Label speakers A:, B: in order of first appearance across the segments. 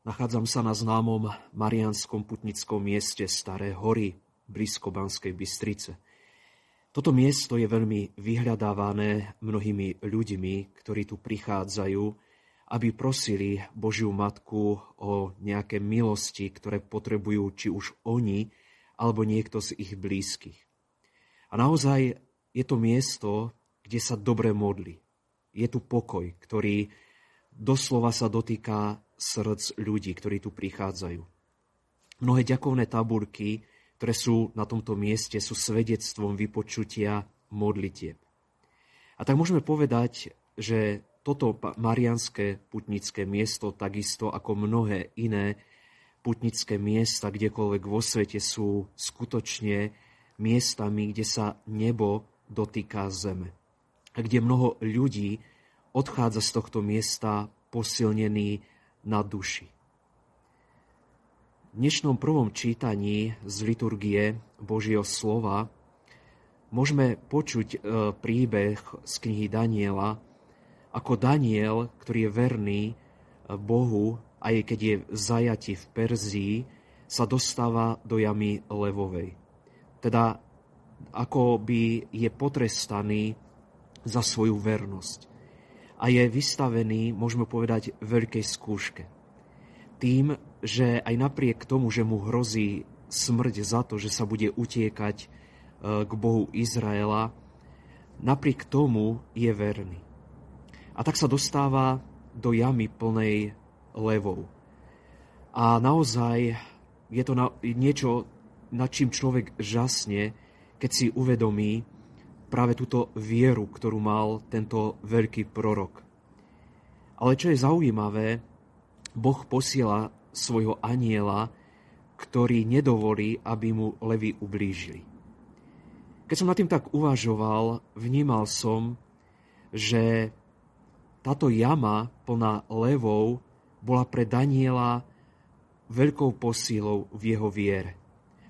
A: Nachádzam sa na známom Marianskom putnickom mieste Staré hory, blízko Banskej Bystrice. Toto miesto je veľmi vyhľadávané mnohými ľuďmi, ktorí tu prichádzajú, aby prosili Božiu Matku o nejaké milosti, ktoré potrebujú či už oni, alebo niekto z ich blízkych. A naozaj je to miesto, kde sa dobre modli. Je tu pokoj, ktorý doslova sa dotýka srdc ľudí, ktorí tu prichádzajú. Mnohé ďakovné tabulky, ktoré sú na tomto mieste, sú svedectvom vypočutia modlitieb. A tak môžeme povedať, že toto marianské putnické miesto, takisto ako mnohé iné putnické miesta, kdekoľvek vo svete sú skutočne miestami, kde sa nebo dotýka zeme. A kde mnoho ľudí odchádza z tohto miesta posilnený na duši. V dnešnom prvom čítaní z liturgie Božieho slova môžeme počuť e, príbeh z knihy Daniela, ako Daniel, ktorý je verný e, Bohu, aj keď je zajati v Perzii, sa dostáva do jamy levovej. Teda ako by je potrestaný za svoju vernosť a je vystavený, môžeme povedať, veľkej skúške. Tým, že aj napriek tomu, že mu hrozí smrť za to, že sa bude utiekať e, k Bohu Izraela, napriek tomu je verný. A tak sa dostáva do jamy plnej levov. A naozaj je to niečo, nad čím človek žasne, keď si uvedomí, práve túto vieru, ktorú mal tento veľký prorok. Ale čo je zaujímavé, Boh posiela svojho aniela, ktorý nedovolí, aby mu levy ublížili. Keď som nad tým tak uvažoval, vnímal som, že táto jama plná levou bola pre Daniela veľkou posílou v jeho viere.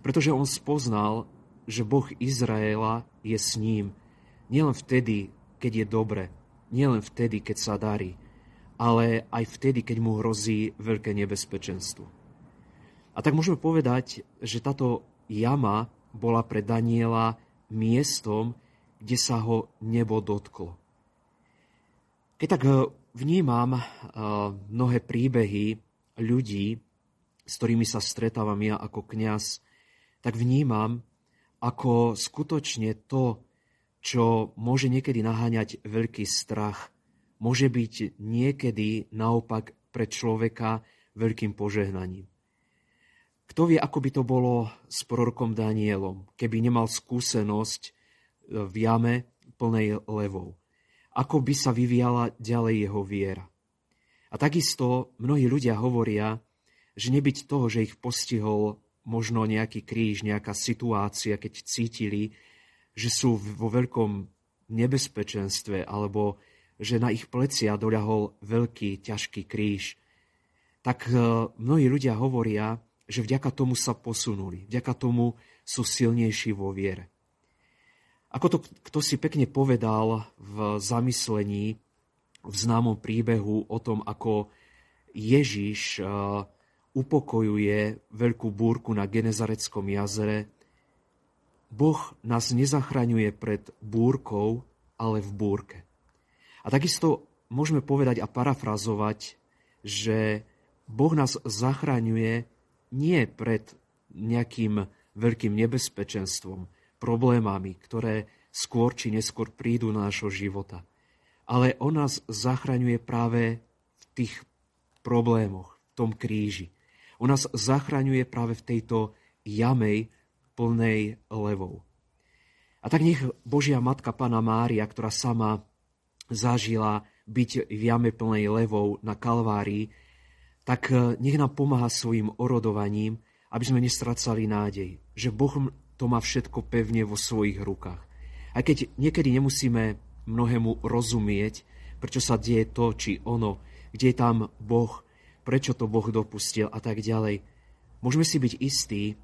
A: Pretože on spoznal, že Boh Izraela je s ním. Nielen vtedy, keď je dobre, nielen vtedy, keď sa darí, ale aj vtedy, keď mu hrozí veľké nebezpečenstvo. A tak môžeme povedať, že táto jama bola pre Daniela miestom, kde sa ho nebo dotklo. Keď tak eh, vnímam eh, mnohé príbehy ľudí, s ktorými sa stretávam ja ako kňaz, tak vnímam, ako skutočne to, čo môže niekedy naháňať veľký strach, môže byť niekedy naopak pre človeka veľkým požehnaním. Kto vie, ako by to bolo s prorokom Danielom, keby nemal skúsenosť e, v jame plnej levou? Ako by sa vyvíjala ďalej jeho viera? A takisto mnohí ľudia hovoria, že nebyť toho, že ich postihol možno nejaký kríž, nejaká situácia, keď cítili, že sú vo veľkom nebezpečenstve alebo že na ich plecia doľahol veľký, ťažký kríž, tak e, mnohí ľudia hovoria, že vďaka tomu sa posunuli, vďaka tomu sú silnejší vo viere. Ako to kto si pekne povedal v zamyslení, v známom príbehu o tom, ako Ježiš upokojuje veľkú búrku na Genezareckom jazere, Boh nás nezachraňuje pred búrkou, ale v búrke. A takisto môžeme povedať a parafrazovať, že Boh nás zachraňuje nie pred nejakým veľkým nebezpečenstvom, problémami, ktoré skôr či neskôr prídu na našho života. Ale On nás zachraňuje práve v tých problémoch, v tom kríži. On nás zachraňuje práve v tejto jamej plnej levou. A tak nech Božia Matka Pana Mária, ktorá sama zažila byť v jame plnej levou na Kalvárii, tak eh, nech nám pomáha svojim orodovaním, aby sme nestracali nádej, že Boh to má všetko pevne vo svojich rukách. Aj keď niekedy nemusíme mnohému rozumieť, prečo sa deje to či ono, kde je tam Boh, prečo to Boh dopustil a tak ďalej. Môžeme si byť istí,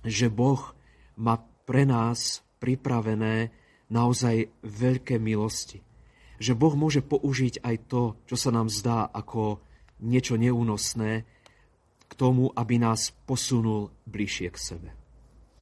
A: že Boh má pre nás pripravené naozaj veľké milosti. Že Boh môže použiť aj to, čo sa nám zdá ako niečo neúnosné, k tomu, aby nás posunul bližšie k sebe.